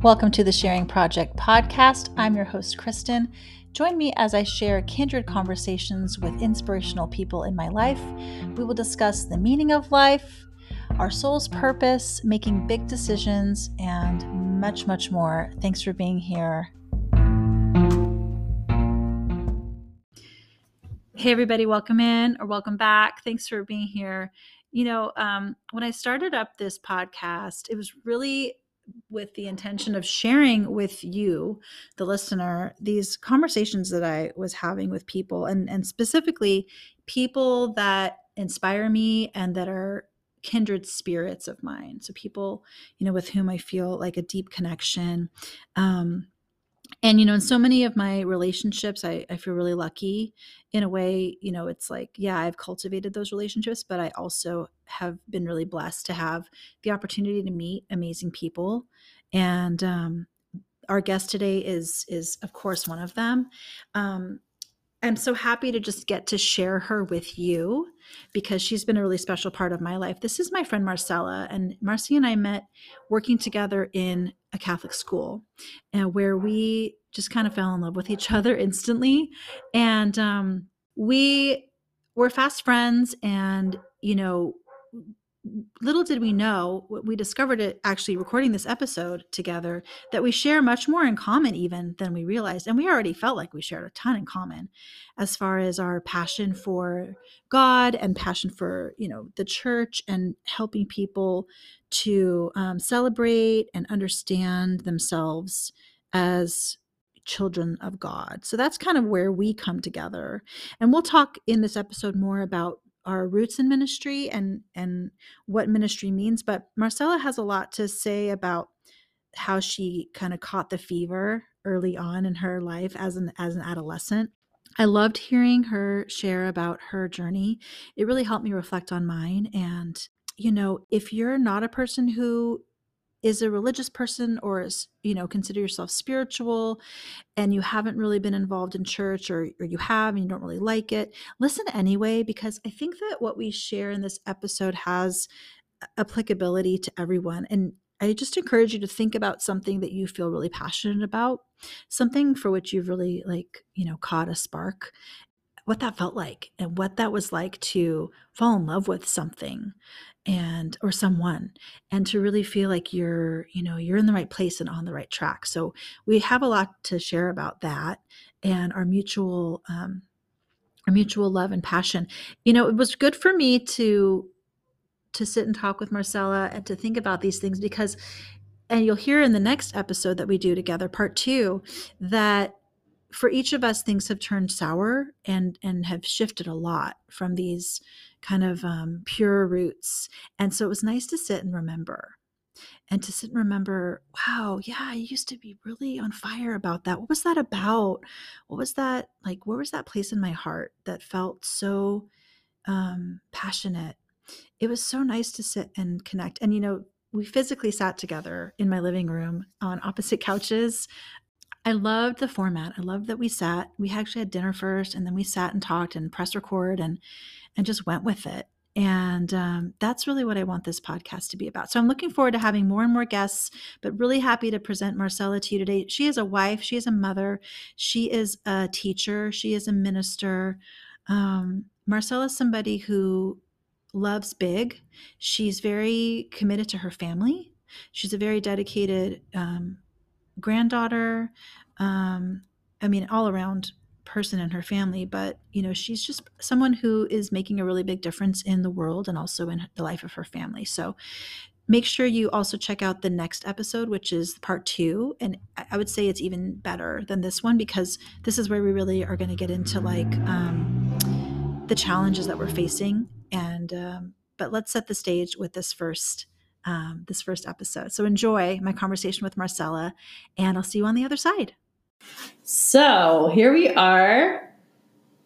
Welcome to the Sharing Project podcast. I'm your host, Kristen. Join me as I share kindred conversations with inspirational people in my life. We will discuss the meaning of life, our soul's purpose, making big decisions, and much, much more. Thanks for being here. Hey, everybody, welcome in or welcome back. Thanks for being here. You know, um, when I started up this podcast, it was really with the intention of sharing with you, the listener, these conversations that I was having with people and, and specifically people that inspire me and that are kindred spirits of mine. So people, you know, with whom I feel like a deep connection. Um, and you know in so many of my relationships I, I feel really lucky in a way you know it's like yeah i've cultivated those relationships but i also have been really blessed to have the opportunity to meet amazing people. And um, our guest today is is of course one of them. Um, I'm so happy to just get to share her with you because she's been a really special part of my life. This is my friend Marcela, and Marcy and I met working together in a Catholic school, uh, where we just kind of fell in love with each other instantly, and um, we were fast friends. And you know, little did we know we discovered it actually recording this episode together that we share much more in common even than we realized and we already felt like we shared a ton in common as far as our passion for god and passion for you know the church and helping people to um, celebrate and understand themselves as children of god. So that's kind of where we come together. And we'll talk in this episode more about our roots in ministry and and what ministry means but marcela has a lot to say about how she kind of caught the fever early on in her life as an as an adolescent. I loved hearing her share about her journey. It really helped me reflect on mine and you know if you're not a person who is a religious person or is you know consider yourself spiritual and you haven't really been involved in church or, or you have and you don't really like it listen anyway because i think that what we share in this episode has applicability to everyone and i just encourage you to think about something that you feel really passionate about something for which you've really like you know caught a spark what that felt like and what that was like to fall in love with something and or someone and to really feel like you're you know you're in the right place and on the right track. So we have a lot to share about that and our mutual um our mutual love and passion. You know it was good for me to to sit and talk with marcela and to think about these things because and you'll hear in the next episode that we do together part two that for each of us things have turned sour and and have shifted a lot from these kind of um, pure roots. And so it was nice to sit and remember and to sit and remember, wow, yeah, I used to be really on fire about that. What was that about? What was that like? Where was that place in my heart that felt so um, passionate? It was so nice to sit and connect. And, you know, we physically sat together in my living room on opposite couches. I loved the format. I loved that we sat. We actually had dinner first, and then we sat and talked and pressed record and and just went with it. And um, that's really what I want this podcast to be about. So I'm looking forward to having more and more guests, but really happy to present Marcela to you today. She is a wife, she is a mother, she is a teacher, she is a minister. Um, Marcela is somebody who loves big. She's very committed to her family. She's a very dedicated um, granddaughter. Um, I mean, all around person in her family, but you know, she's just someone who is making a really big difference in the world and also in the life of her family. So make sure you also check out the next episode, which is part two. And I would say it's even better than this one because this is where we really are going to get into like um, the challenges that we're facing. And um, but let's set the stage with this first um, this first episode. So enjoy my conversation with Marcela, and I'll see you on the other side. So here we are,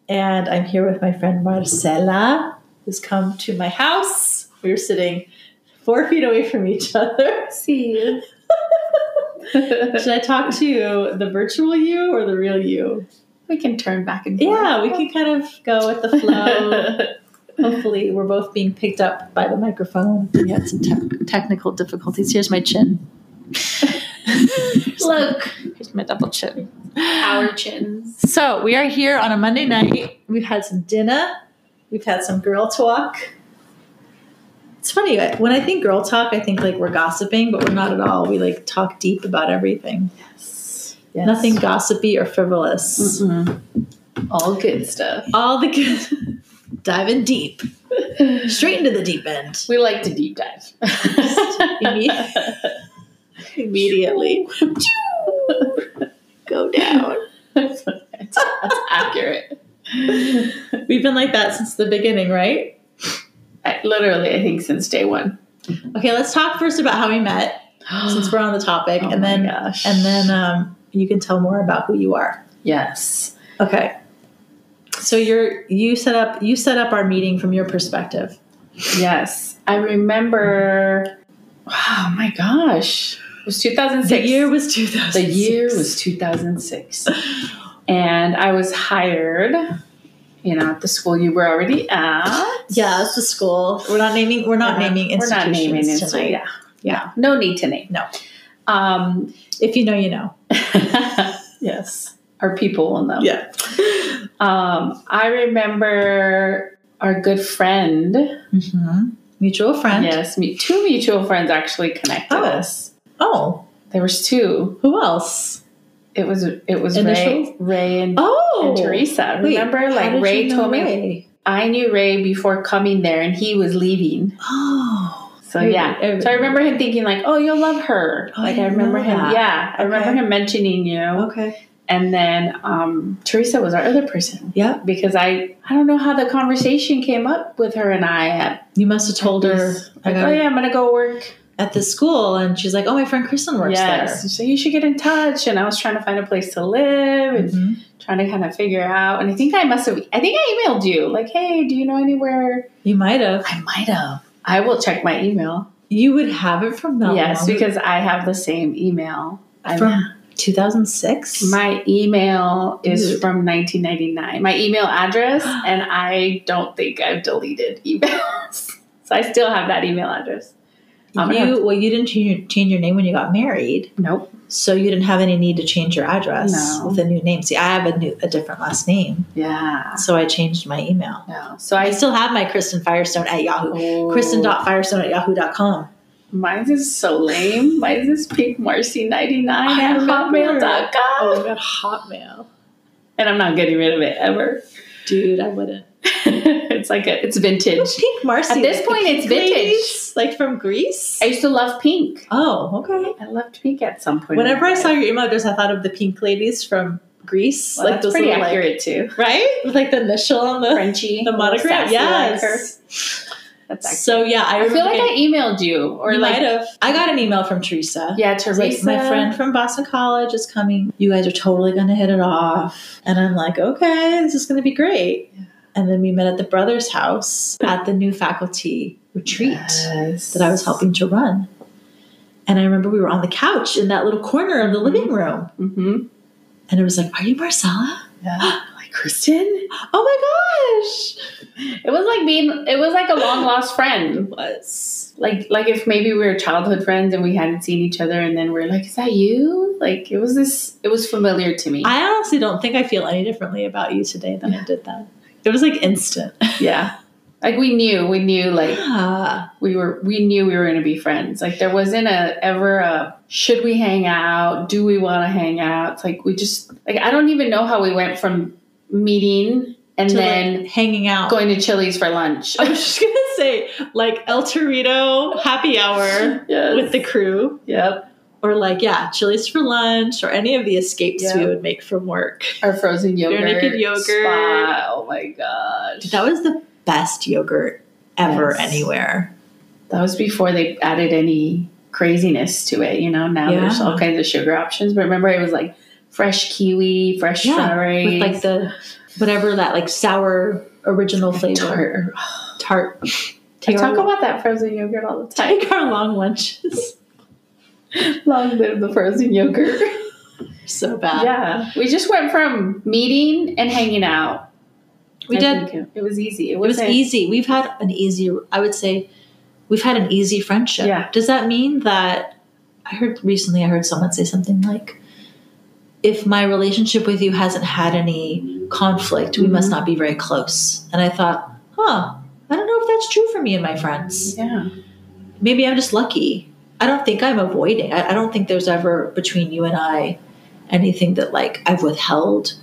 and I'm here with my friend Marcela, who's come to my house. We are sitting four feet away from each other. See you. Should I talk to the virtual you or the real you? We can turn back and forth. Yeah, we can kind of go with the flow. Hopefully, we're both being picked up by the microphone. We had some te- technical difficulties. Here's my chin. Look, here's my double chin. Our chins. So we are here on a Monday night. We've had some dinner. We've had some girl talk. It's funny when I think girl talk, I think like we're gossiping, but we're not at all. We like talk deep about everything. Yes. Nothing gossipy or frivolous. Mm-mm. All good stuff. All the good diving deep, straight into the deep end. We like to deep dive. Imme- Immediately go down. that's, that's accurate. We've been like that since the beginning, right? I, literally, I think since day one. Okay, let's talk first about how we met, since we're on the topic, Oh and then and then um, you can tell more about who you are. yes. Okay. So you're you set up you set up our meeting from your perspective. Yes. I remember. Wow, my gosh. It was 2006. The year was 2000. The year was 2006. And I was hired, you know, at the school you were already at. yeah, it's the school. We're not naming. We're not We're naming We're not naming tonight. Yeah. Yeah. No need to name. No. Um, If you know, you know. yes. Our people will know. Yeah. Um, I remember our good friend. Mm-hmm. Mutual friend. Yes, me, two mutual friends actually connected Oh. us. Oh, There was two. who else? It was it was? Ray, Ray and, Oh, and Teresa. Remember, how like Ray told me I knew Ray before coming there, and he was leaving. Oh, So yeah, maybe. so I remember him thinking like, "Oh, you'll love her." Oh, like I didn't remember him. that. Yeah, I remember him mentioning you, okay. And then um, Teresa was our other person Yeah, because I I don't know how the conversation came up with her and I at you must have told her this- like, "Oh yeah, I'm gonna go work." at the school, and she's like, "Oh, my friend Kristen works Yes, so you should get in touch. And I was trying to find a place to live there." and Mhm. trying to kind of figure out. And I think I must have. I think I emailed you like, "Hey, do you know anywhere?" You might have. I might have. I will check my email. You would have it from that yes, long because I have the same email. I'm- from 2006. my email is Dude. from 1999. My email address, and I don't think I've deleted emails, so I still have that email address. You well, you didn't change your, change your name when you got married, Nope. so you didn't have any need to change your address No. with a new name. See, I have a new a different last name, Yeah. so I changed my email. No. So I I still have my Kristen Firestone at Yahoo. Oh, Kristen.firestone at yahoo.com. Mine is so lame. Mine is Pink Marcy 99 I at hotmail.com. Oh, got Hotmail. And I'm not getting rid of it ever. Dude, I wouldn't. it's like a, it's vintage. Pink Marcy. At this like point, it's vintage. ladies, like from Grease. I used to love pink. oh, okay. I loved pink at some point. Whenever I saw your email address, I thought of the pink ladies from Grease, well, like that's those pretty little, like- accurate too. right? With like the initial on the Frenchy, the monogram. sassy like. Yes. That's. So yeah, I, I feel like remember I emailed you or you like might have. I got an email from Teresa. yeah, like, Teresa. my friend from Boston College is coming. You guys are totally going to hit it off. And I'm like, okay, this is going to be great. And then we met at the brother's house at the new faculty retreat Yes. that I was helping to run. And I remember we were on the couch in that little corner of the living room. Mm-hmm. And it was like, Are you Marcela? Yeah. Kristen. Oh my gosh. It was like being. It was like a long lost friend. It was. like like if maybe we were childhood friends and we hadn't seen each other and then we're like is that you like it was this it was familiar to me I honestly don't think I feel any differently about you today than I did then. It was like instant. yeah like we knew we knew like Yeah. we were we knew we were going to be friends like there wasn't a ever a should we hang out do we want to hang out it's like we just like i don't even know how we went from meeting and then like, hanging out. going to chili's for lunch I was just gonna say, like El Torito happy hour yes. with the crew, yep or like yeah, Chili's for lunch, or any of the escapes we would make from work. our frozen yogurt naked yogurt. spot. oh my gosh That was the best yogurt ever Yes. anywhere. That was before they added any craziness to it. You know, now there's all kinds of sugar options. But remember, it was like fresh kiwi, fresh Yeah, strawberries, with like the whatever that like sour original flavor tart. tart. I talk about that frozen yogurt all the time. take our long lunches. Long live the frozen yogurt. so bad. yeah, we just went from meeting and hanging out. we I did. It, it was easy. It, It was easy. We've had an easy. I would say, we've had an easy friendship. Yeah. Does that mean that? I heard recently, I heard someone say something like, if my relationship with you hasn't had any conflict, we must Mhm. not be very close. And I thought, huh, I don't know if that's true for me and my friends. Yeah. Maybe I'm just lucky. I don't think I'm avoiding. I, I don't think there's ever between you and I anything that like I've withheld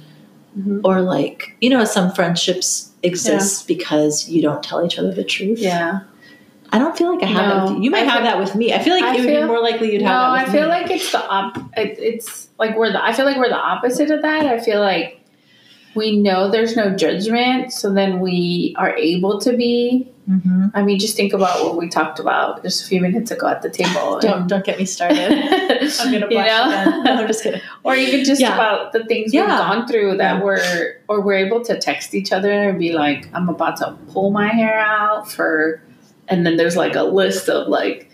Mhm. or like, you know, some friendships exist because you don't tell each other the truth. Yeah. I don't feel like I have that No, with you. You might have feel- that with me. I feel like I it would be more likely you'd no, have that I feel me. like it's the op. It, it's like we're the. I feel like we're the opposite of that. I feel like we know there's no judgment, so then we are able to be. hmm I mean, just think about what we talked about just a few minutes ago at the table. Don't don't get me started. I'm gonna You blush know? again. No, I'm just kidding. or even just Yeah. about the things Yeah. we've gone through that Yeah. we're or we're able to text each other and be like i'm about to pull my hair out for and then there's like a list of like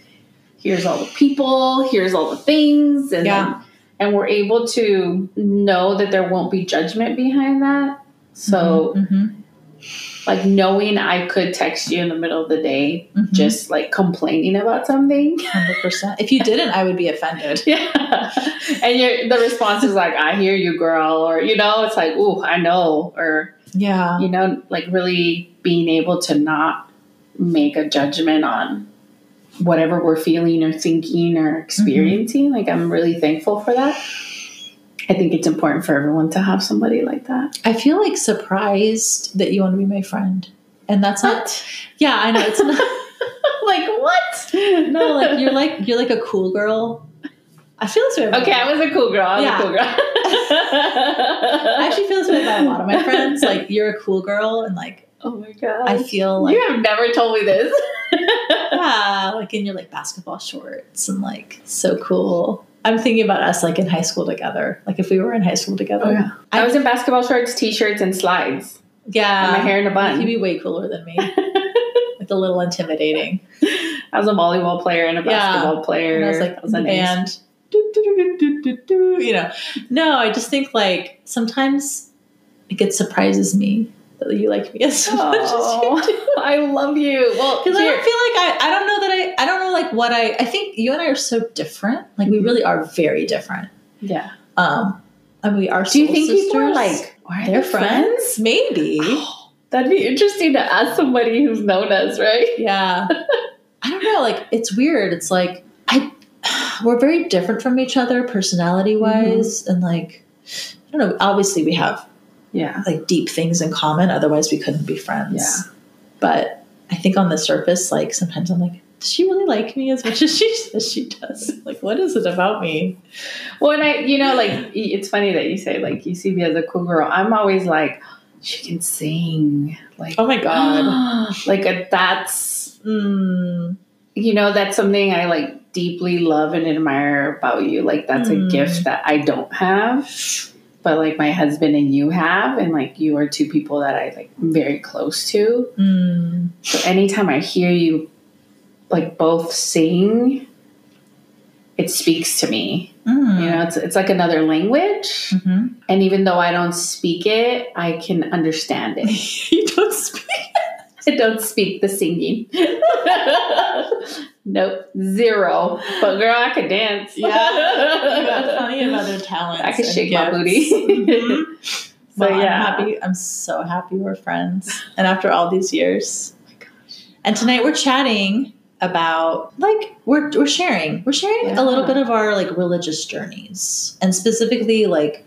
here's all the people here's all the things and Yeah. then, and we're able to know that there won't be judgment behind that so Mhm, like knowing i could text you in the middle of the day mhm, just like complaining about something 100%. If you didn't, I would be offended. Yeah. And the response is like, I hear you, girl, or you know, it's like, ooh, I know, or Yeah. you know, like really being able to not make a judgment on whatever we're feeling or thinking or mhm. experiencing. Like I'm really thankful for that. I think it's important for everyone to have somebody like that. I feel like surprised that you want to be my friend. And that's not Yeah, I know it's not like what? No, like you're like you're like a cool girl. I feel this way about Okay, I was a cool girl. I was Yeah. a cool girl. I actually feel this way about a lot of my friends. Like you're a cool girl and like oh my god. I feel like you have never told me this. yeah, like in your like basketball shorts and like so cool. I'm thinking about us like in high school together. Like if we were in high school together. Oh, yeah. I was in basketball shorts, t-shirts, and slides. Yeah. and my hair in a bun. He'd be way cooler than me. like a little intimidating. I was a volleyball player and a Yeah. basketball player. And I was like, I was an and do, do, do, you know. No, I just think like sometimes like it surprises me you like me as much as you do. Oh, I love you. Well, Because I don't feel like I, I don't know that I, I don't know like what I, I think you and I are so different. Like we Mhm. really are very different. yeah. Um, and we are. Do you think people are like, are they're they friends? Maybe. That'd be interesting to ask somebody who's known us, right? Yeah. I don't know. Like it's weird. It's like I we're very different from each other personality wise, and like I don't know. Obviously, we have Yeah. like deep things in common. Otherwise, we couldn't be friends. Yeah. But I think on the surface, like sometimes I'm like, does she really like me as much as she says she does? Like, what is it about me? Well, and I, you know, like it's funny that you say like you see me as a cool girl. I'm always like, she can sing. Like, Oh my god. like uh, that's mm, you know that's something I like deeply love and admire about you. Like that's Mm. a gift that I don't have, but like my husband and you have, and like you are two people that I like very close to. mm, So anytime I hear you like both sing, it speaks to me. mm. You know, it's it's like another language. Mhm. And even though I don't speak it, I can understand it. you don't speak. I don't speak the singing. nope, zero. But girl, I could dance. Yeah, You got plenty of other talents. I could shake my gifts. booty. Mhm. So Well, yeah. I'm happy. I'm so happy we're friends. And after all these years. And tonight we're chatting about like we're we're sharing. We're sharing a little bit of our like religious journeys and specifically like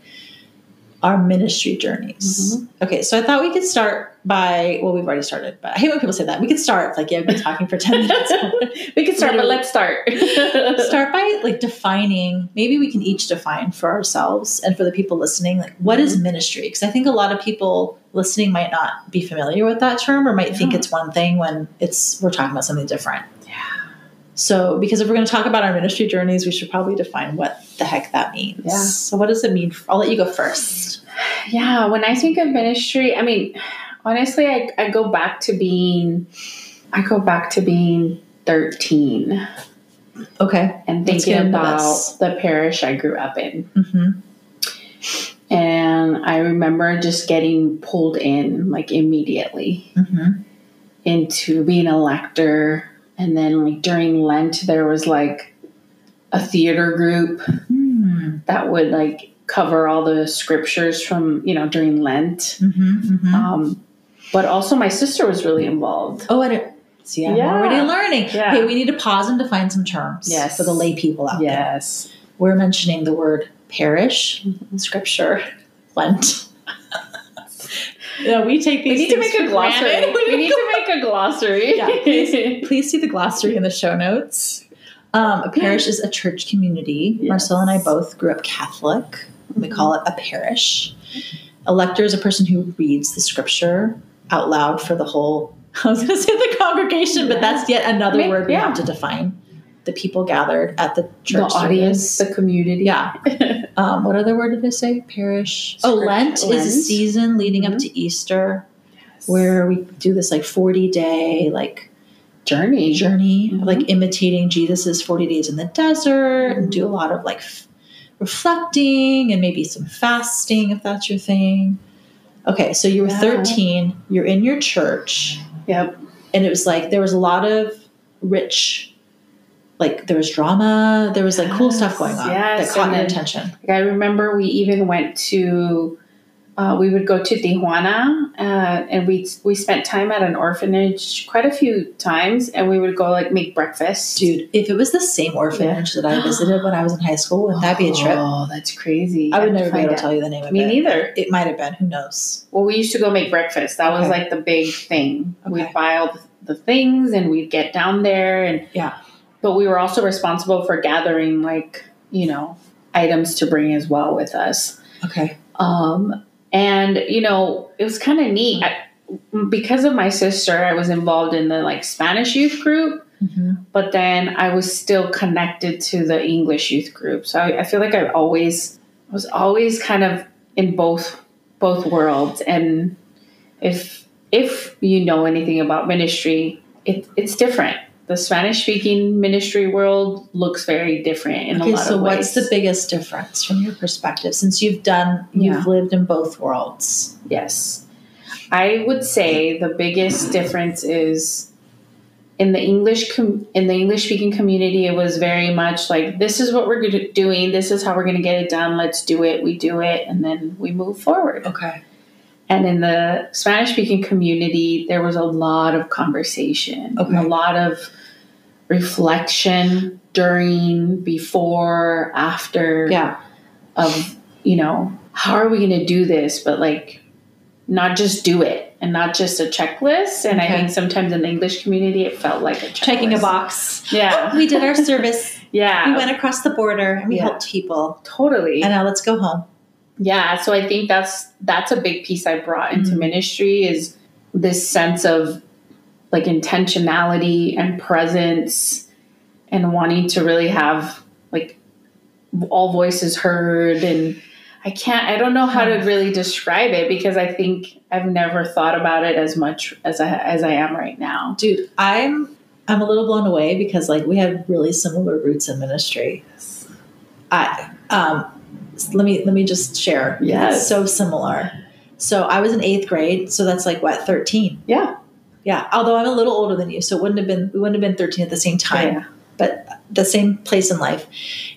our ministry journeys. Mm-hmm. Okay, so I thought we could start by well, we've already started, but I hate when people say that. We could start like yeah, we've been talking for ten minutes. we can start, but let's start. start by like defining maybe we can each define for ourselves and for the people listening like what is ministry because i think a lot of people listening might not be familiar with that term or might think it's one thing when it's we're talking about something different Yeah. so because if we're going to talk about our ministry journeys we should probably define what the heck that means Yeah. so what does it mean i'll let you go first Yeah, when I think of ministry, I mean, honestly, I, I go back to being, I go back to being 13 okay and thinking about the parish I grew up in. mm-hmm. And I remember just getting pulled in like immediately Mm-hmm. into being a lector. And then like during Lent, there was like a theater group Hmm. that would like cover all the scriptures from you know during Lent. Mhm, mhm. Um, but also, my sister was really involved. oh, I don't. See, I'm Yeah. already learning. Yeah. Okay, we need to pause and define some terms Yes. for the lay people out there. Yes, We're mentioning the word parish, Mm-hmm. scripture, Lent. Yeah, we take these. we need to make a glossary. we need to make a glossary. Yeah, please, please see the glossary in the show notes. Um, a parish is a church community. Yes. Marcel and I both grew up Catholic. We call it a parish. A lector is a person who reads the scripture out loud for the whole. I was going to say the congregation, but that's yet another May- word we yeah. have to define. The people gathered at the church. the audience, service. the community. Yeah. Um, what other word did I say? Parish. Oh, Script- Lent, is a season leading up Mhm. to Easter where we do this like 40 day like journey. journey Mhm. like imitating Jesus's 40 days in the desert and do a lot of like f- reflecting and maybe some fasting if that's your thing. Okay, so you were Yeah. 13, you're in your church, Yep. and it was like there was a lot of rich like there was drama, there was like cool stuff going on Yes, that caught and your attention. I remember we even went to, uh, we would go to Tijuana, uh, and we we spent time at an orphanage quite a few times, and we would go like make breakfast. Dude, if it was the same orphanage that I visited when I was in high school, wouldn't that be a trip? Oh, that's crazy. I would never be able to tell you the name of Me it. neither. It might have been. Who knows? Well, we used to go make breakfast. That was like the big thing. Okay. We'd buy all the, the things, and we'd get down there, and Yeah. But we were also responsible for gathering like you know items to bring as well with us. Okay. Um, and you know, it was kind of neat I, because of my sister. I was involved in the like Spanish youth group, Mm-hmm. but then I was still connected to the English youth group. So I, I feel like I always I was always kind of in both both worlds. And if if you know anything about ministry, it, it's different. The Spanish speaking ministry world looks very different in a Okay, lot so of ways. what's the biggest difference from your perspective since you've done, you've lived in both worlds? Yes. I would say the biggest difference is in the English com- in the English speaking community it was very much like this is what we're doing this is how we're going to get it done let's do it we do it and then we move forward Okay. And in the Spanish speaking community there was a lot of conversation and Okay. a lot of reflection during before after Yeah. of you know how are we going to do this but like not just do it and not just a checklist and i think sometimes in the english community it felt like a checklist. Checking a box. yeah We did our service. yeah we went across the border and we Yeah. helped people. totally And now let's go home. Yeah so i think that's that's a big piece i brought into Mhm. ministry is this sense of like intentionality and presence and wanting to really have like all voices heard and i can't i don't know how to really describe it because i think i've never thought about it as much as i as i am right now Dude, I'm I'm a little blown away because like we have really similar roots in ministry. I um let me let me just share. Yeah, so similar. So I was in eighth grade, so that's like what, thirteen? yeah Yeah. Although I'm a little older than you, so it wouldn't have been we wouldn't have been thirteen at the same time. Yeah. But the same place in life.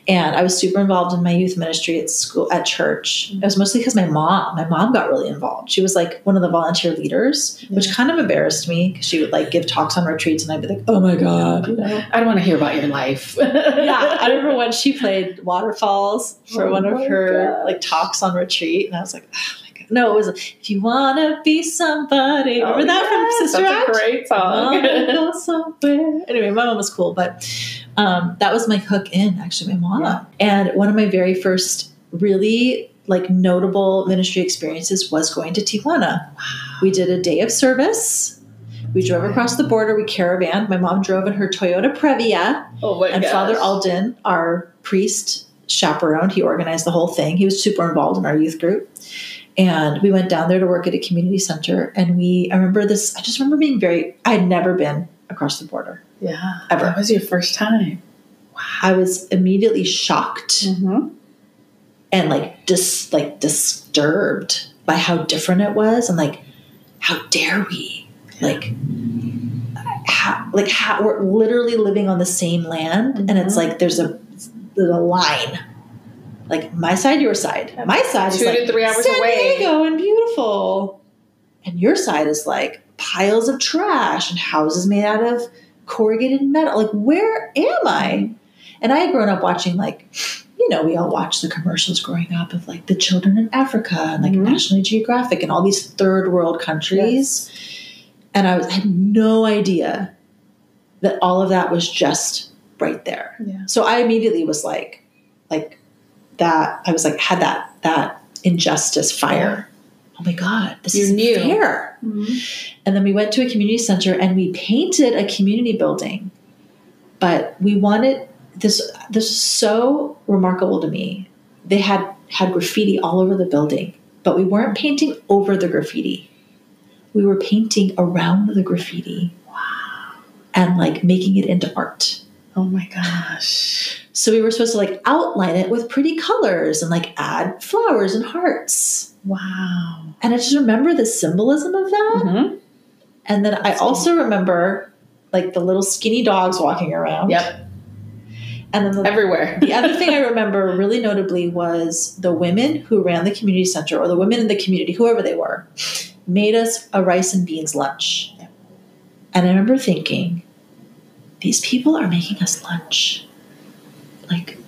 And I was super involved in my youth ministry at school at church. It was mostly because my mom, my mom got really involved. She was like one of the volunteer leaders, which kind of embarrassed me because she would like give talks on retreats and I'd be like, oh my God, you know? i don't want to hear about your life yeah, I remember when she played Waterfalls for Oh one of her gosh. like talks on retreat, and I was like, oh god, no, it was if you wanna be somebody. Remember Oh, that yes, from Sister that's Act? a great song go somewhere. Anyway, my mom was cool, but um, that was my hook in actually my mom. Yeah. And one of my very first really like notable ministry experiences was going to Tijuana. We did a day of service. We drove across the border. We caravaned. My mom drove in her Toyota Previa oh my and gosh. Father Alden, our priest chaperone, he organized the whole thing. He was super involved in our youth group. And we went down there to work at a community center. And we, I remember this, I just remember being very, I had never been across the border. yeah Ever. that was your first time I was immediately shocked mm-hmm. and like dis, like disturbed by how different it was. And like, how dare we? Like, how, like how we're literally living on the same land and it's Mhm. like there's a the line. Like my side, your side. My side Two is to like three hours San away. Diego and beautiful. And your side is like piles of trash and houses made out of corrugated metal. Like, where am I? And I had grown up watching, like, you know, we all watched the commercials growing up of like the children in Africa and like Mhm. National Geographic and all these third world countries. And I, was, I had no idea that all of that was just right there. Yeah. So I immediately was like, like that. I was like, had that that injustice fire. Oh my god, this You is new. fair. Mm-hmm. And then we went to a community center and we painted a community building. But we wanted this. This is so remarkable to me. They had had graffiti all over the building, but we weren't painting over the graffiti. We were painting around the graffiti. Wow. And like making it into art. Oh my gosh. So we were supposed to like outline it with pretty colors and like add flowers and hearts. Wow. And I just remember the symbolism of that. Mhm. And then I also remember like the little skinny dogs walking around. Yep. And then the, Everywhere. the other thing I remember really notably was the women who ran the community center or the women in the community, whoever they were, made us a rice and beans lunch. Yep. And I remember thinking, these people are making us lunch. Like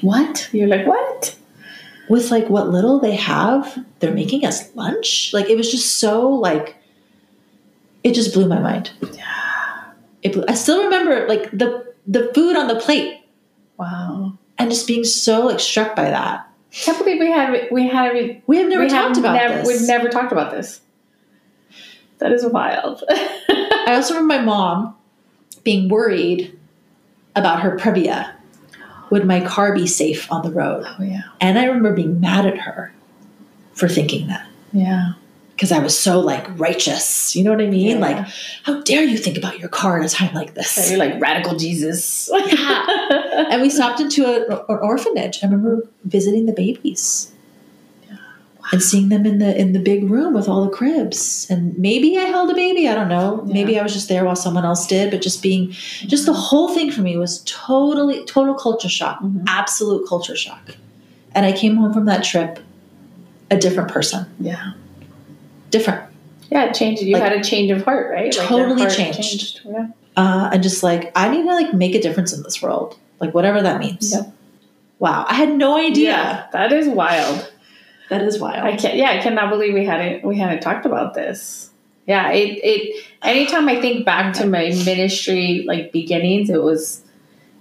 What? You're like, what? with like what little they have, they're making us lunch. Like it was just so like it just blew my mind. Yeah. It blew, I still remember like the the food on the plate Wow. and just being so like struck by that. can't believe we had we had We we have never we talked about never, this. We've never talked about this. That is wild. I also remember my mom being worried about her Previa. Would my car be safe on the road? oh yeah. And I remember being mad at her for thinking that Yeah. because I was so like righteous. You know what I mean? Yeah. Like, how dare you think about your car at a time like this? you're like radical Jesus. Yeah. and we stopped into a, an orphanage. I remember visiting the babies and seeing them in the in the big room with all the cribs. And maybe I held a baby. I don't know. Yeah. Maybe I was just there while someone else did. But just being, just the whole thing for me was totally total culture shock, Mhm. absolute culture shock. And I came home from that trip a different person, yeah. different. Yeah, it changed. You Like, had a change of heart, right? totally heart changed. Yeah. uh, and just like I need to like make a difference in this world, like whatever that means. Yep. Wow, I had no idea. Yeah, that is wild. That is wild. I can't. Yeah, I cannot believe we hadn't we hadn't talked about this. Yeah, it it. Anytime I think back to my ministry like beginnings, it was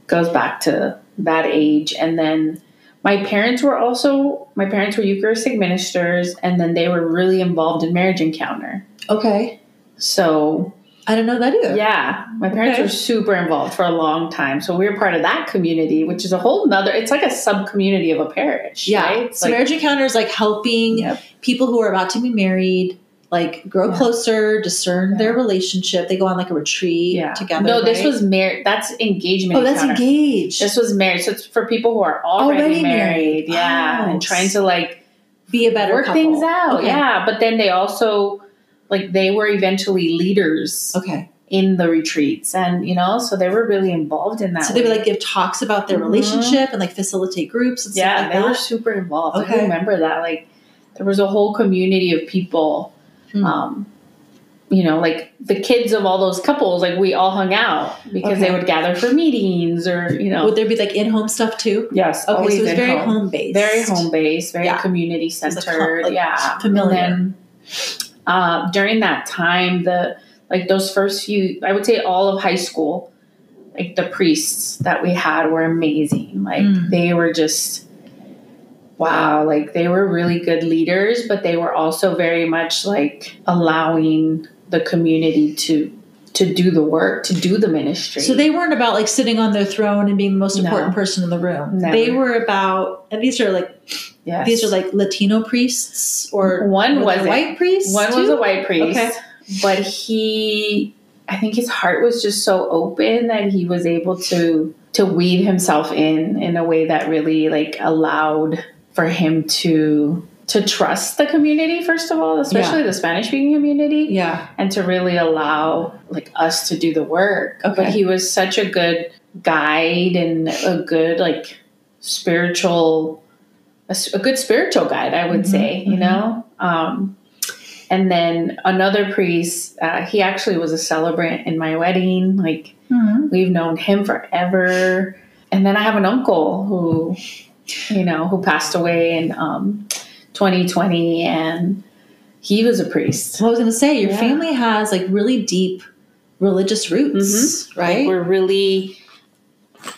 goes back to that age, and then my parents were also my parents were Eucharistic ministers, and then they were really involved in marriage encounter. okay, So I don't know that either. yeah, my parents Okay. were super involved for a long time. So we were part of that community, which is a whole nother. It's like a sub community of a parish. yeah. right? So like, marriage encounter is like helping Yep. people who are about to be married, like grow Yeah. closer, discern Yeah. their relationship. They go on like a retreat yeah. together. No, this was married. That's engagement. oh, that's encounter. engaged. This was married. So it's for people who are already, Already married. married. Yeah, Wow. and trying to like Be a better work couple. things out. Okay. Yeah, but then they also like they were eventually leaders Okay. in the retreats, and you know, so they were really involved in that. So they would like give talks about their Mhm. relationship and like facilitate groups and yeah, stuff like they that. were super involved. I remember that. Like there was a whole community of people. Hmm. Um, you know, like the kids of all those couples, like we all hung out because they would gather for meetings or you know. Would there be like in home stuff too? yes, Okay, so it was very home. based. very home based, very Yeah. community was, like, com- centered. like, yeah, familiar. And then uh, during that time, the like those first few, I would say all of high school, like the priests that we had were amazing. Like Mm. they were just wow, like they were really good leaders, but they were also very much like allowing the community to to do the work, to do the ministry. So they weren't about like sitting on their throne and being the most No. important person in the room. Never. They were about, and these are like yes. these are like Latino priests or One was it. white priest. One was a white priest, Okay. but he, I think his heart was just so open that he was able to to weave himself in in a way that really like allowed for him to to trust the community first of all, especially the Spanish speaking community, Yeah. and to really allow like us to do the work. Okay. But he was such a good guide and a good like spiritual a, a good spiritual guide i would Mhm, say you mhm. know um and then another priest uh, he actually was a celebrant in my wedding like Mhm. we've known him forever and then i have an uncle who you know who passed away in um 2020 and he was a priest So I was going to say, your Yeah. family has like really deep religious roots, right? We're really.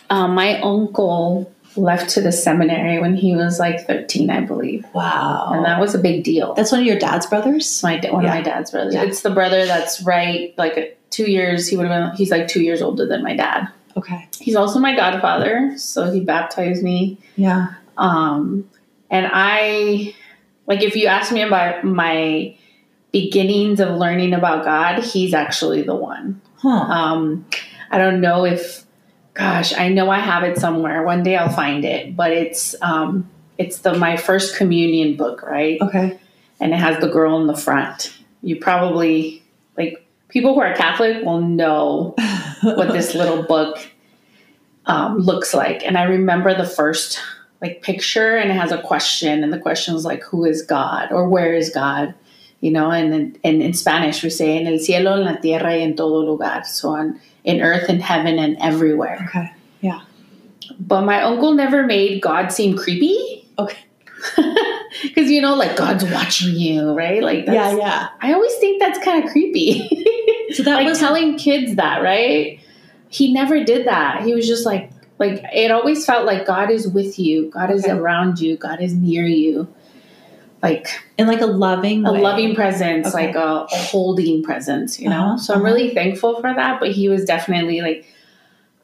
Um, my uncle left to the seminary when he was like 13, I believe, wow. and that was a big deal. That's one of your dad's brothers? My one Yeah. of my dad's brothers. Yeah. It's the brother that's right, like uh, two years. He would have been. He's like two years older than my dad. Okay. He's also my godfather, so he baptized me. Yeah. Um, and I, like, if you ask me about my beginnings of learning about God, he's actually the one. Huh. Um, I don't know if, gosh, I know I have it somewhere. One day I'll find it, but it's um, it's the my first communion book, right? Okay. And it has the girl in the front. You probably like people who are Catholic will know what this little book um, looks like. And I remember the first like picture, and it has a question, and the question is like, "Who is God?" or "Where is God?" You know, and in, and in Spanish we say "En el cielo, en la tierra, y en todo lugar." So on in earth, and heaven, and everywhere. okay. Yeah. But my uncle never made God seem creepy. Okay. Because you know, like God's watching you, right? Like, that's, Yeah, yeah. I always think that's kind of creepy. So that like was telling kids that, right? He never did that. He was just like, like it always felt like God is with you, God is Okay. around you, God is near you, like in like a loving a way. loving presence, Okay. like a, a holding presence, you know. Uh-huh, so I'm uh-huh. really thankful for that. But he was definitely like,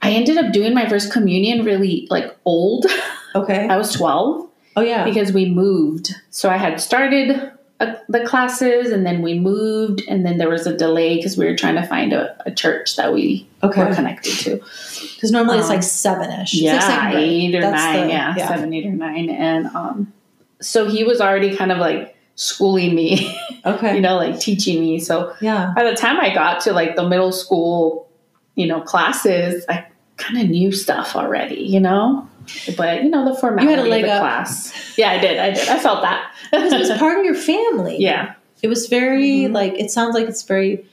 I ended up doing my first communion really like old. Okay. I was 12 Oh yeah. because we moved. So I had started uh, the classes and then we moved, and then there was a delay because we were trying to find a, a church that we okay. were connected to. Because normally it's Um, like seven ish. Yeah, it's like eight or That's nine. the- yeah, seven, eight or nine. And um, so he was already kind of like schooling me, Okay. you know, like teaching me. So yeah. by the time I got to like the middle school, you know, classes, I kind of knew stuff already, you know. But you know the formality leg of the up. class. Yeah, I did. I did. I felt that. Because it was part of your family. yeah. It was very Mhm. like it sounds like it's very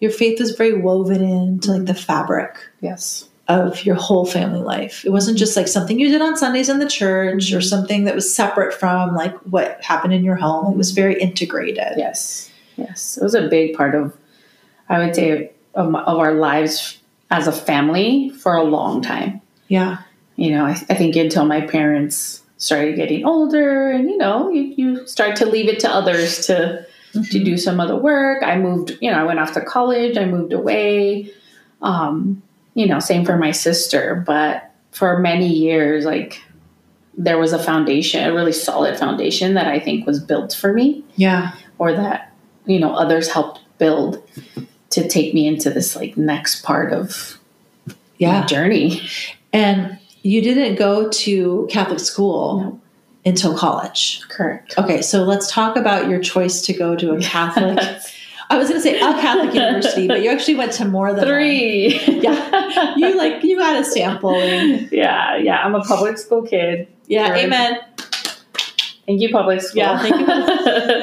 your faith was very woven into like the fabric Yes. Of your whole family life. It wasn't just like something you did on Sundays in the church or Mhm. something that was separate from like what happened in your home. It was very integrated. Yes. Yes. It was a big part of, I would say, of, of our lives as a family for a long time. Yeah. You know, I, I think until my parents started getting older and, you know, you, you start to leave it to others to, to do some other work. I moved, you know, I went off to college, I moved away. Um, you know, same for my sister, but for many years, like, there was a foundation, a really solid foundation that I think was built for me Yeah. or that you know others helped build to take me into this like next part of my Yeah. journey And you didn't go to Catholic school No. until college. correct Okay, so let's talk about your choice to go to a Catholic. I was going to say a Catholic university, but you actually went to more than one. three Yeah. You like you had a sampling. yeah yeah i'm a public school kid Yeah, amen. thank you public school Yeah, thank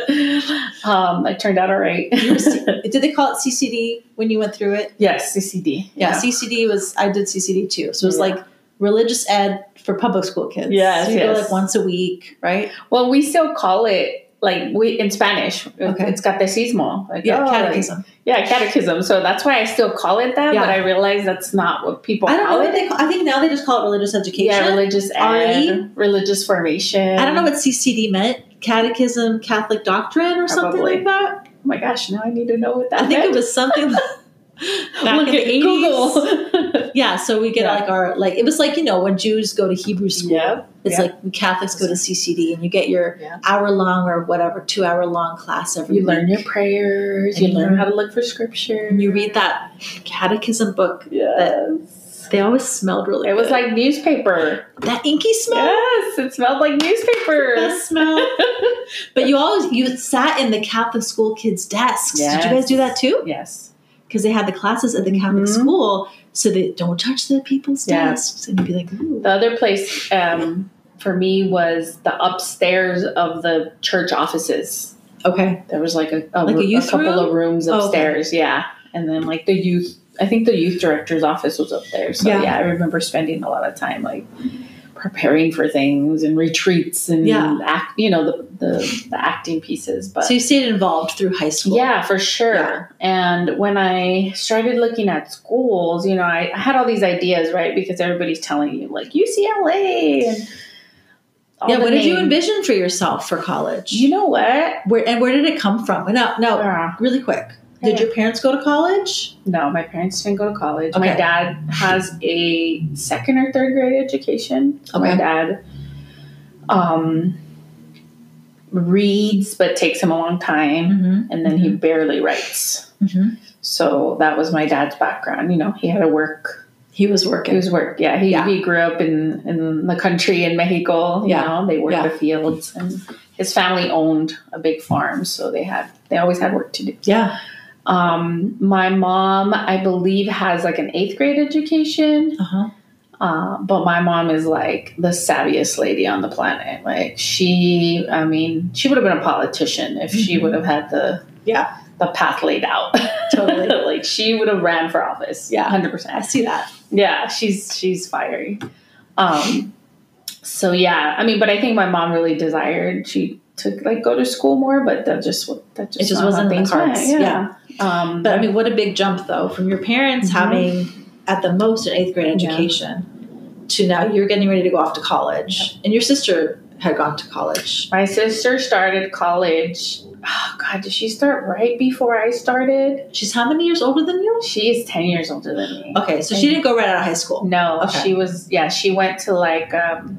you um i turned out all right Did they call it CCD when you went through it? yes ccd Yeah, CCD was I did CCD too. So it was Yeah. like religious ed for public school kids. Yes, so you go like once a week, right? well we still call it like we in spanish Okay. it's catecismo like Yeah, oh, like- catechism. yeah catechism so that's why i still call it that Yeah. but i realize that's not what people I don't know call what it they call. I think now they just call it religious education. Yeah, religious RE? ed, religious formation. I don't know what CCD meant. Catechism, Catholic doctrine, or something like that. Oh my gosh, now I need to know what that I think it was something back Look in the at 80s. Google. Yeah, so we get Yeah. like our like it was like you know when Jews go to Hebrew school. yeah, It's yeah. like Catholics go to CCD and you get your Yeah. hour long or whatever two hour long class every you week. learn your prayers. You you learn learn- how to look for scripture. and you read that catechism book. Yes. They always smelled really. It was good. like newspaper. that inky smell. Yes, it smelled like newspaper. Best smell. but you always you sat in the Catholic school kids' desks. Did you guys do that too? yes. Because they had the classes at the Catholic Mhm. school. so they don't touch the people's Yeah. desks, and you'd be like, Ooh. The other place um, for me was the upstairs of the church offices. okay, There was like a, a, Like a youth couple room? of rooms Oh, okay. upstairs, yeah. And then like the youth, I think the youth director's office was up there. So Yeah. yeah, I remember spending a lot of time like preparing for things and retreats and Yeah. act, you know, the, the, the acting pieces. But so you stayed involved through high school. yeah, for sure. Yeah. And when I started looking at schools, you know, I, I had all these ideas, right? Because everybody's telling you like UCLA and all yeah. What did you envision for yourself for college? You know what? where and where did it come from? No, no, Uh, really quick. Did your parents go to college? no, my parents didn't go to college. My dad has a second or third grade education. My dad um, reads, but takes him a long time, Mm-hmm. and then he barely writes. Mm-hmm. So that was my dad's background. You know, he had to work He was working. It was work. Yeah, he, Yeah. he grew up in, in the country in Mexico. You Yeah. know, they worked Yeah. the fields, and his family owned a big farm, so they had they always had work to do. yeah. Um, my mom, I believe, has like an eighth grade education, Uh huh. uh, but my mom is like the savviest lady on the planet. Like she, I mean, she would have been a politician if she Mhm. would have had the Yeah. the path laid out. Totally. like she would have ran for office. Yeah. hundred percent. I see that. Yeah, she's she's fiery. Um so yeah, I mean, but I think my mom really desired she to like go to school more, but that just that just It just wasn't in the went, cards. Yeah. Um But I mean, what a big jump though from your parents Mhm. having at the most an eighth grade Yeah. education to now you're getting ready to go off to college, and your sister had gone to college. my sister started college. Oh god, did she start right before I started? She's how many years older than you? She is 10 years older than me. Okay, so she didn't go right out of high school. No, Okay. she was yeah, she went to like um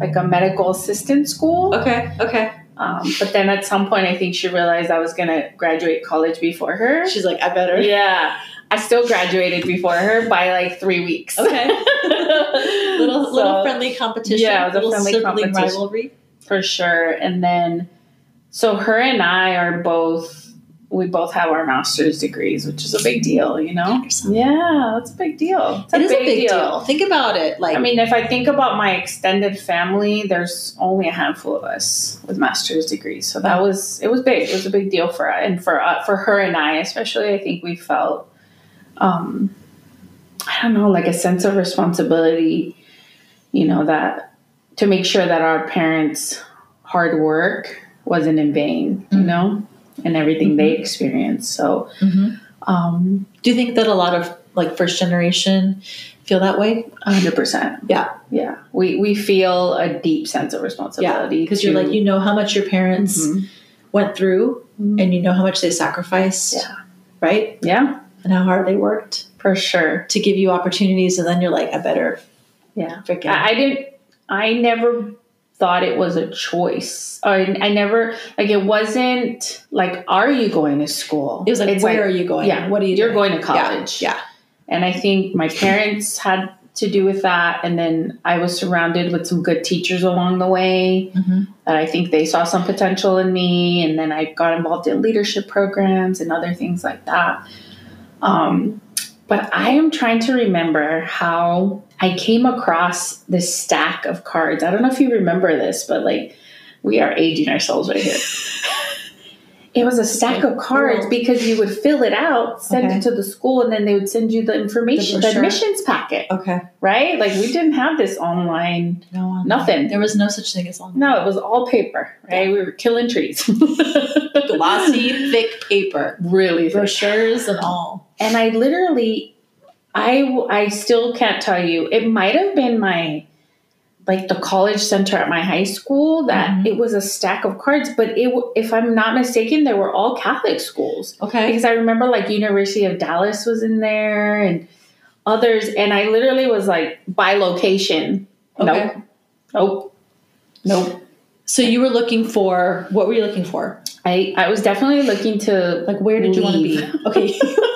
like a medical assistant school. Okay, okay. Um, but then at some point, I think she realized I was going to graduate college before her. She's like, I better. Yeah. I still graduated before her by like three weeks. Okay. little So, little friendly competition. Yeah, it was a little friendly competition. rivalry. For sure. And then, so her and I are both, we both have our master's degrees, which is a big deal, you know? Yeah, that's a big deal. It's It is a big deal. Think about it. Like, I mean, if I think about my extended family, there's only a handful of us with master's degrees. So that was it was big. It was a big deal for and for uh, for her and I, especially. I think we felt, um, I don't know, like a sense of responsibility. You know that to make sure that our parents' hard work wasn't in vain. You Mhm. know, and everything they experienced. So, Mhm. um, do you think that a lot of like first generation feel that way? hundred percent. Yeah. Yeah. We we feel a deep sense of responsibility. because you're like you know how much your parents Mhm. went through, and you know how much they sacrificed. Yeah. Right. Yeah, And how hard they worked for sure. to give you opportunities, and then you're like, I better Yeah. freaking. I, I didn't I never thought it was a choice. I, I never like it wasn't like are you going to school? it was like, It's where are you going? Yeah. What are you? You're doing? going to college. Yeah. And I think my parents had to do with that and then I was surrounded with some good teachers along the way. yeah. Mhm. that I think they saw some potential in me, and then I got involved in leadership programs and other things like that. Um, but I am trying to remember how I came across this stack of cards. I don't know if you remember this, but like we are aging ourselves right here. It was a stack of cards Cool. because you would fill it out, send Okay. it to the school, and then they would send you the information, the, brochure. admissions packet, Okay. right? Like we didn't have this online No. um, Nothing. There was no such thing as online. no, it was all paper, right? We were killing trees. Glossy, thick paper, really thick. brochures and all. And I literally, I, I still can't tell you. It might have been my, like the college center at my high school that Mhm. it was a stack of cards. But it, if I'm not mistaken, they were all Catholic schools Okay. because I remember like University of Dallas was in there and others. And I literally was like by location. Okay. Nope. Nope. Nope. So you were looking for what were you looking for? I, I was definitely looking to Like where did you want to be? Okay.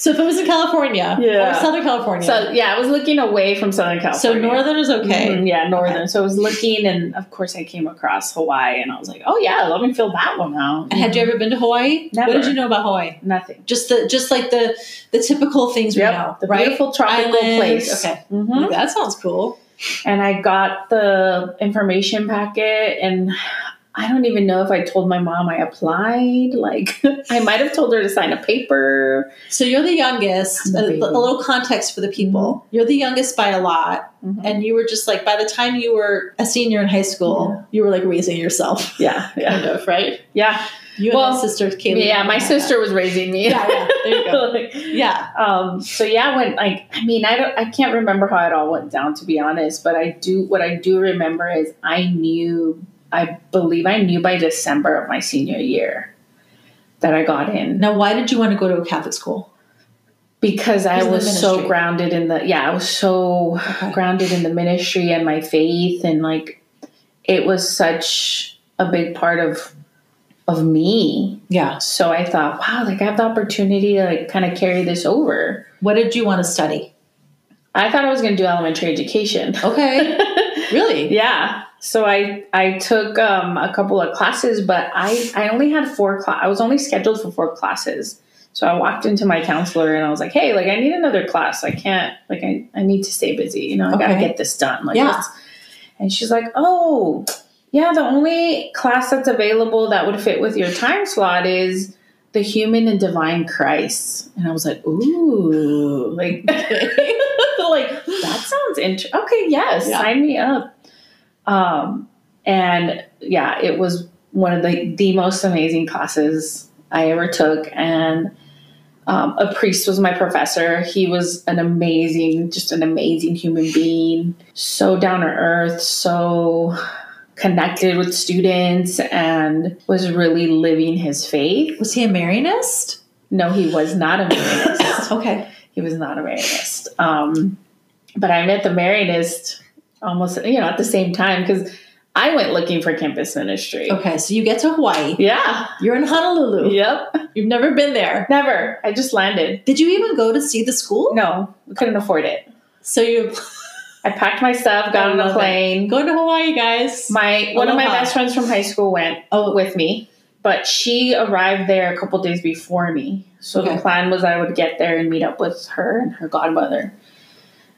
So if it was in California Yeah. or Southern California, So yeah, I was looking away from Southern California. so northern is okay. Mhm, yeah, northern. So I was looking, and of course I came across Hawaii, and I was like, oh yeah, let me feel that one out. And had you ever been to Hawaii? Never. What did you know about Hawaii? Nothing. Just the just like the the typical things we Yep, know, the right? beautiful tropical place. Okay, Mhm. that sounds cool. And I got the information packet, and I don't even know if I told my mom I applied. Like I might have told her to sign a paper. So you're the youngest. A, a. Mm-hmm. little context for the people. You're the youngest by a lot, and you were just like by the time you were a senior in high school, Yeah. you were like raising yourself, yeah, yeah, kind of, right? yeah. You and Well, my sister Kaylee. yeah, my sister was raising me. Yeah, yeah. There you go. Like, Yeah. um so yeah when like i mean i don't i can't remember how it all went down to be honest but i do what i do remember is i knew i believe i knew by december of my senior year that i got in Now, why did you want to go to a Catholic school? because i Because of the was so grounded in the yeah i was so Okay. grounded in the ministry and my faith and like it was such a big part of of me Yeah. so i thought wow like i have the opportunity to like kind of carry this over What did you want to study? i thought i was going to do elementary education Okay. really? yeah so i i took um, a couple of classes but i i only had four i was only scheduled for four classes. So i walked into my counselor and i was like hey like i need another class. I can't like i, I need to stay busy. You know i gotta get this done. Like Yeah. and she's like oh yeah the only class that's available that would fit with your time slot is the human and divine christ. And i was like ooh. Like like that sounds interesting okay yes Yeah. sign me up um and yeah it was one of the the most amazing classes i ever took and um, a priest was my professor he was an amazing just an amazing human being so down to earth so connected with students and was really living his faith Was he a Marianist? no he was not a Marianist. Okay. he was not a Marianist. Um, but I met the Marianist almost, you know, at the same time because I went looking for campus ministry. Okay. So you get to Hawaii. Yeah. You're in Honolulu. Yep. You've never been there. Never. I just landed. Did you even go to see the school? No, we couldn't afford it. So you I packed my stuff, got on it. plane. go to Hawaii, guys. My one of my best friends from high school went Oh. with me, but she arrived there a couple days before me. So Okay. the plan was I would get there and meet up with her and her godmother.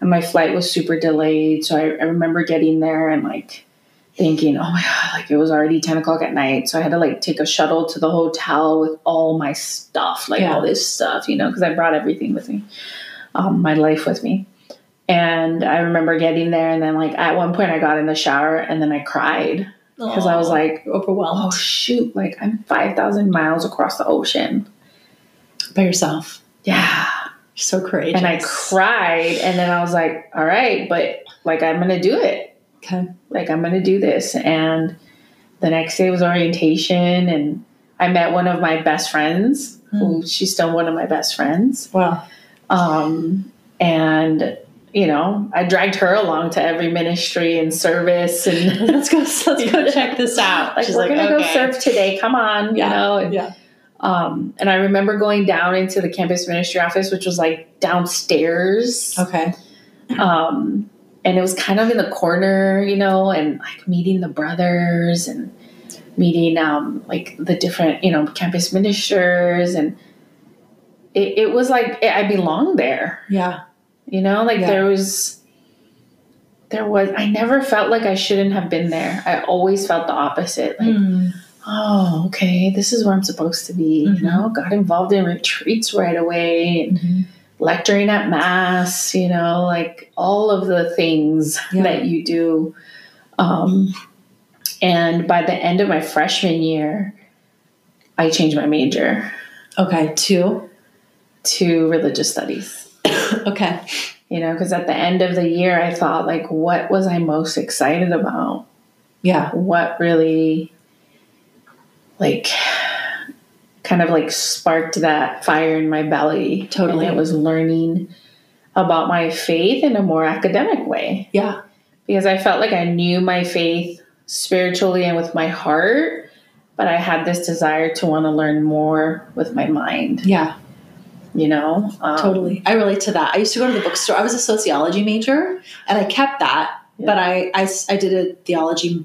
And my flight was super delayed, so I, I remember getting there and like thinking, "Oh my god!" Like it was already ten o'clock at night, so I had to like take a shuttle to the hotel with all my stuff, like Yeah. all this stuff, you know, because I brought everything with me, um, my life with me. And I remember getting there, and then like at one point I got in the shower and then I cried because I was like, overwhelmed oh shoot, like I'm 5,000 miles across the ocean. by yourself. Yeah. So courageous. And I cried. And then I was like, all right, but like I'm going to do it. Okay. Like I'm going to do this. And the next day was orientation. And I met one of my best friends, who she's still one of my best friends. Wow. Um, and, you know, I dragged her along to every ministry and service. And Let's go. Let's go check this out. like, She's we're like, going to okay. go serve today. Come on. Yeah. You know, and Yeah. Um, and I remember going down into the campus ministry office, which was like downstairs. Okay. Um, and it was kind of in the corner, you know, and like meeting the brothers and meeting um, like the different, you know, campus ministers. And it, it was like I belonged there, Yeah. you know, like Yeah. there was. There was, I never felt like I shouldn't have been there. I always felt the opposite. Like, Mm. Oh, okay, this is where I'm supposed to be. Mhm. You know, got involved in retreats right away and Mhm. lecturing at mass, you know, like all of the things Yeah. that you do. Um, and by the end of my freshman year, I changed my major Okay. Two. to religious studies. Okay. You know, because at the end of the year, I thought, like, what was I most excited about? Yeah. what really like kind of like sparked that fire in my belly Totally. and it was learning about my faith in a more academic way Yeah. because i felt like i knew my faith spiritually and with my heart but i had this desire to want to learn more with my mind Yeah. you know? Um, Totally. I relate to that. I used to go to the bookstore. I was a sociology major and I kept that, Yeah. but I did a theology,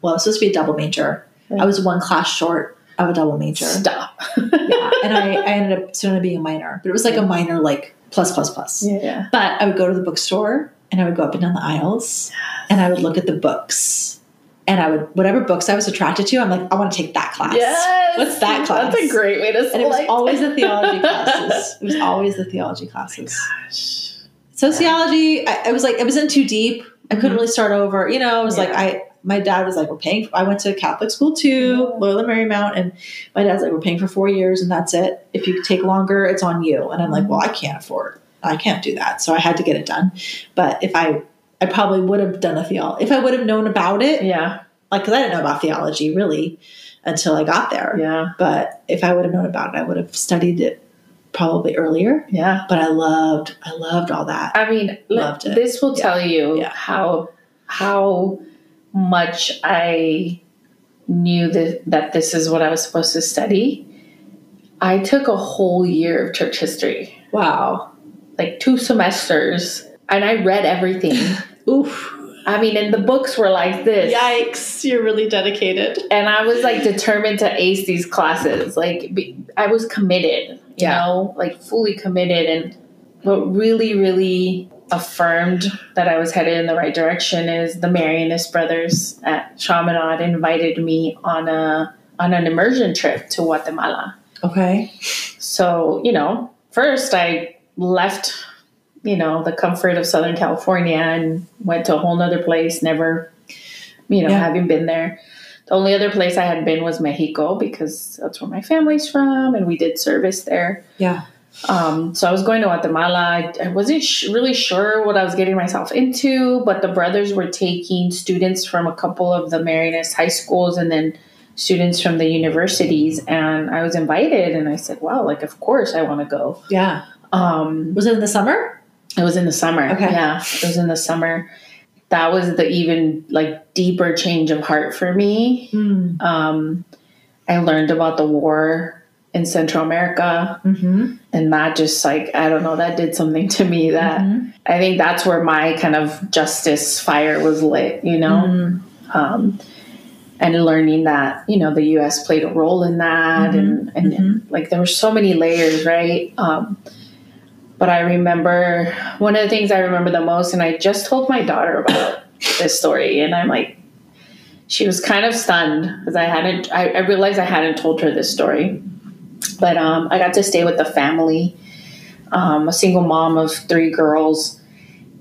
well, it was supposed to be a double major. Yeah. I was one class short of a double major. Stop. yeah. And I, I ended up soon being a minor, but it was like a minor, like plus, plus, plus. Yeah, yeah. But I would go to the bookstore and I would go up and down the aisles and I would look at the books and I would, whatever books I was attracted to, I'm like, I want to take that class. Yes. What's that class? That's a great way to And it was always the theology classes. It was always the theology classes. Gosh. Sociology, I, I was like, it wasn't too deep. I couldn't Mhm. really start over. You know, I was like, I, my dad was like, we're paying. For, I went to Catholic school too, Loyola Marymount, and my dad's like, we're paying for four years and that's it. If you take longer, it's on you. And I'm like, mm-hmm. well, I can't afford. I can't do that. So I had to get it done. But if I, I probably would have done a theology if I would have known about it, Yeah, like because I didn't know about theology really until I got there. yeah, But if I would have known about it, I would have studied it probably earlier. yeah. But I loved, I loved all that. I mean, Loved it. this will Yeah. tell you Yeah. how how much I knew that that this is what I was supposed to study. I took a whole year of church history, Wow. like two semesters, and I read everything. Oof. I mean, and the books were like this. Yikes. You're really dedicated. and I was like determined to ace these classes. Like be, I was committed, you Yeah. know, like fully committed. And what really, really affirmed that I was headed in the right direction is the Marianist brothers at Chaminade invited me on a on an immersion trip to Guatemala. Okay. So you know, first I left. You know, the comfort of Southern California and went to a whole nother place, never, you know, Yeah. having been there. The only other place I had been was Mexico because that's where my family's from, and we did service there. Yeah. Um, so I was going to Guatemala. I, I wasn't sh- really sure what I was getting myself into, but the brothers were taking students from a couple of the Marianist high schools and then students from the universities, and I was invited. And I said, "Wow, like of course I want to go." Yeah. Um, Was it in the summer? it was in the summer. Okay. Yeah, it was in the summer. That was the even like deeper change of heart for me. Mm. Um, I learned about the war in Central America, Mm-hmm. and that just like I don't know, that did something to me. That Mm-hmm. I think that's where my kind of justice fire was lit. You know, Mm. um, and learning that you know the U.S. played a role in that, Mhm. and and Mhm. like there were so many layers, right? Um, but I remember one of the things I remember the most, and I just told my daughter about this story, and I'm like, she was kind of stunned because I hadn't. I, I realized I hadn't told her this story, but um, I got to stay with the family, um, a single mom of three girls.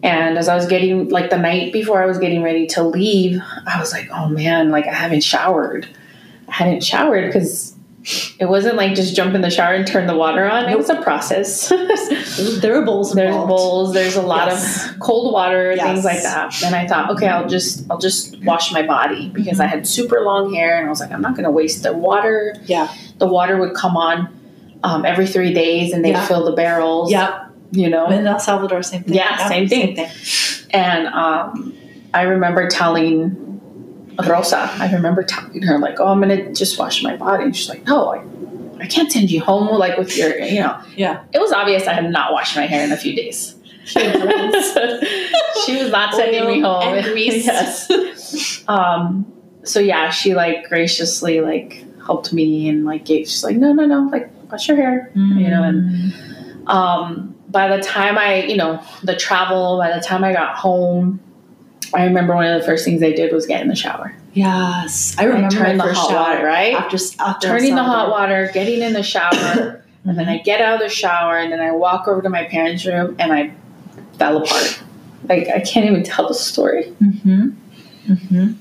And as I was getting, like the night before I was getting ready to leave, I was like, oh man, like I haven't showered. I hadn't showered because it wasn't like just jump in the shower and turn the water on. It was a process. There were bowls there's involved. bowls, there's a lot Yes. of cold water, Yes. things like that. And I thought, okay, I'll just I'll just wash my body because I had super long hair and I was like, I'm not gonna waste the water. Yeah. The water would come on um, every three days and they'd Yeah. fill the barrels. Yep. You know? In El Salvador, same thing. Yeah, same thing. And um, I remember telling Rosa, I remember telling her, like, oh, I'm going to just wash my body. And she's like, no, I, I can't send you home, like, with your, you know. Yeah. It was obvious I had not washed my hair in a few days. she was not sending me home. and grease. yes. Um, so, yeah, she, like, graciously, like, helped me and, like, gave, she's like, no, no, no, like, wash your hair. You know, and um, by the time I, you know, the travel, by the time I got home, I remember one of the first things I did was get in the shower. Yes, I I remember turned my the hot shower water, right? after, after Turning the hot water, getting in the shower, and then I get out of the shower, and then I walk over to my parents' room, and I fell apart. Like I can't even tell the story. Mm-hmm. Mm-hmm.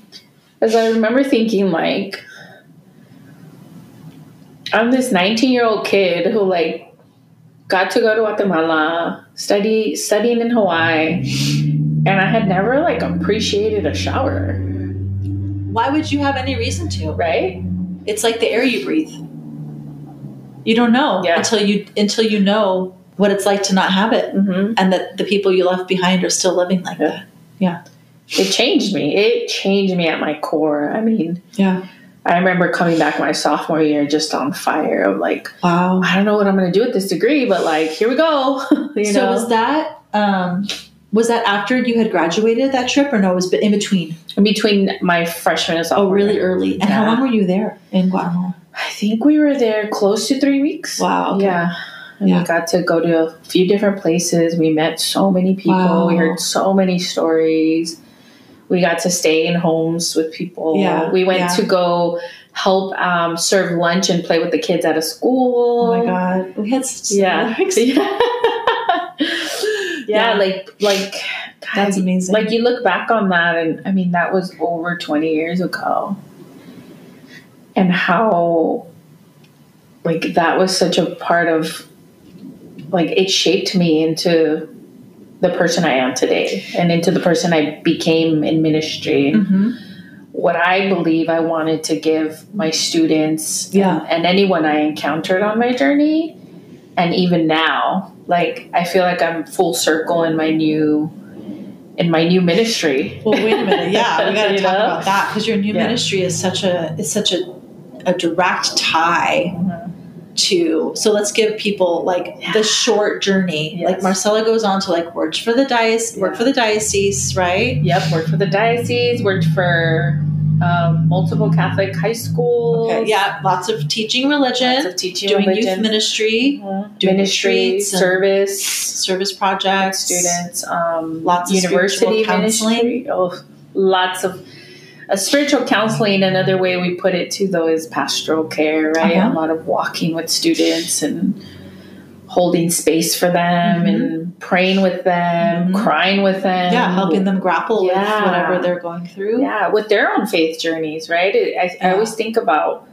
Because I remember thinking, like, I'm this 19 year old kid who, like, got to go to Guatemala, study studying in Hawaii, and I had never like appreciated a shower, Why would you have any reason to? right? It's like the air you breathe. You don't know Yeah. until you until you know what it's like to not have it, Mm-hmm. and that the people you left behind are still living like Yeah. that. Yeah, it changed me. It changed me at my core. I mean, Yeah. I remember coming back my sophomore year just on fire of like, Wow. I don't know what I'm going to do with this degree, but like, here we go. you so know? was that um was that after you had graduated that trip or no it was in between in between my freshman and oh really early and how long were you there in guatemala I think we were there close to three weeks. wow okay. Yeah. And Yeah. we got to go to a few different places. We met so many people. Wow. We heard so many stories. We got to stay in homes with people. Yeah, We went yeah. to go help um, serve lunch and play with the kids at a school. oh my god we had such Yeah. yeah. Yeah. like like that's amazing like you look back on that and I mean that was over 20 years ago. And how like that was such a part of like it shaped me into the person I am today and into the person I became in ministry. hmm What I believe I wanted to give my students Yeah. and, and anyone I encountered on my journey and even now like I feel like I'm full circle in my new in my new ministry. well wait a minute yeah we got to talk know? about that because your new Yeah. ministry is such a is such a a direct tie mm-hmm. to so let's give people like Yeah. the short journey Yes. like marcela goes on to like work for the diocese work Yeah. for the diocese right Yep, worked for the diocese, worked for um, multiple Catholic high schools. okay yeah lots of teaching religion, Lots of teaching doing religion. youth ministry Mhm. doing ministry, service, service projects students, um, Lots of university spiritual counseling. Oh, lots of uh, spiritual counseling. Another way we put it too, though, is pastoral care. Right, Uh-huh. a lot of walking with students and holding space for them Mhm. and praying with them, Mhm. crying with them. yeah helping them grapple with whatever they're going through. Yeah with their own faith journeys right? It- I, I always think about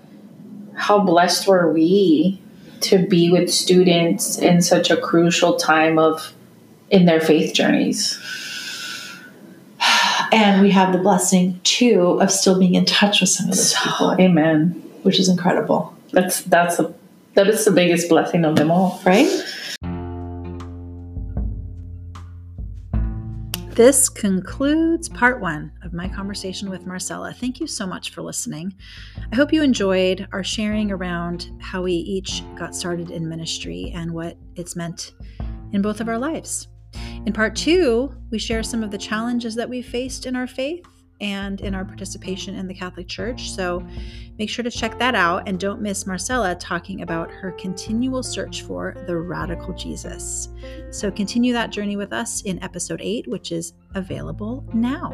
how blessed were we to be with students in such a crucial time of in their faith journeys. And we have the blessing too of still being in touch with some of those people. amen. Which is incredible. That's that's a, that is the biggest blessing of them all right This concludes part one of my conversation with Marcela. Thank you so much for listening. I hope you enjoyed our sharing around how we each got started in ministry and what it's meant in both of our lives. In part two, we share some of the challenges that we faced in our faith and in our participation in the Catholic Church. So make sure to check that out and don't miss Marcela talking about her continual search for the radical Jesus. So continue that journey with us in episode 8, which is available now.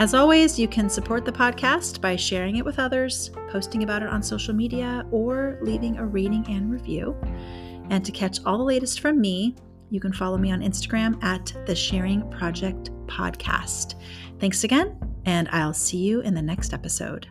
As always, you can support the podcast by sharing it with others, posting about it on social media, or leaving a rating and review. And to catch all the latest from me, you can follow me on Instagram at the Sharing Project Podcast. Thanks again, and I'll see you in the next episode.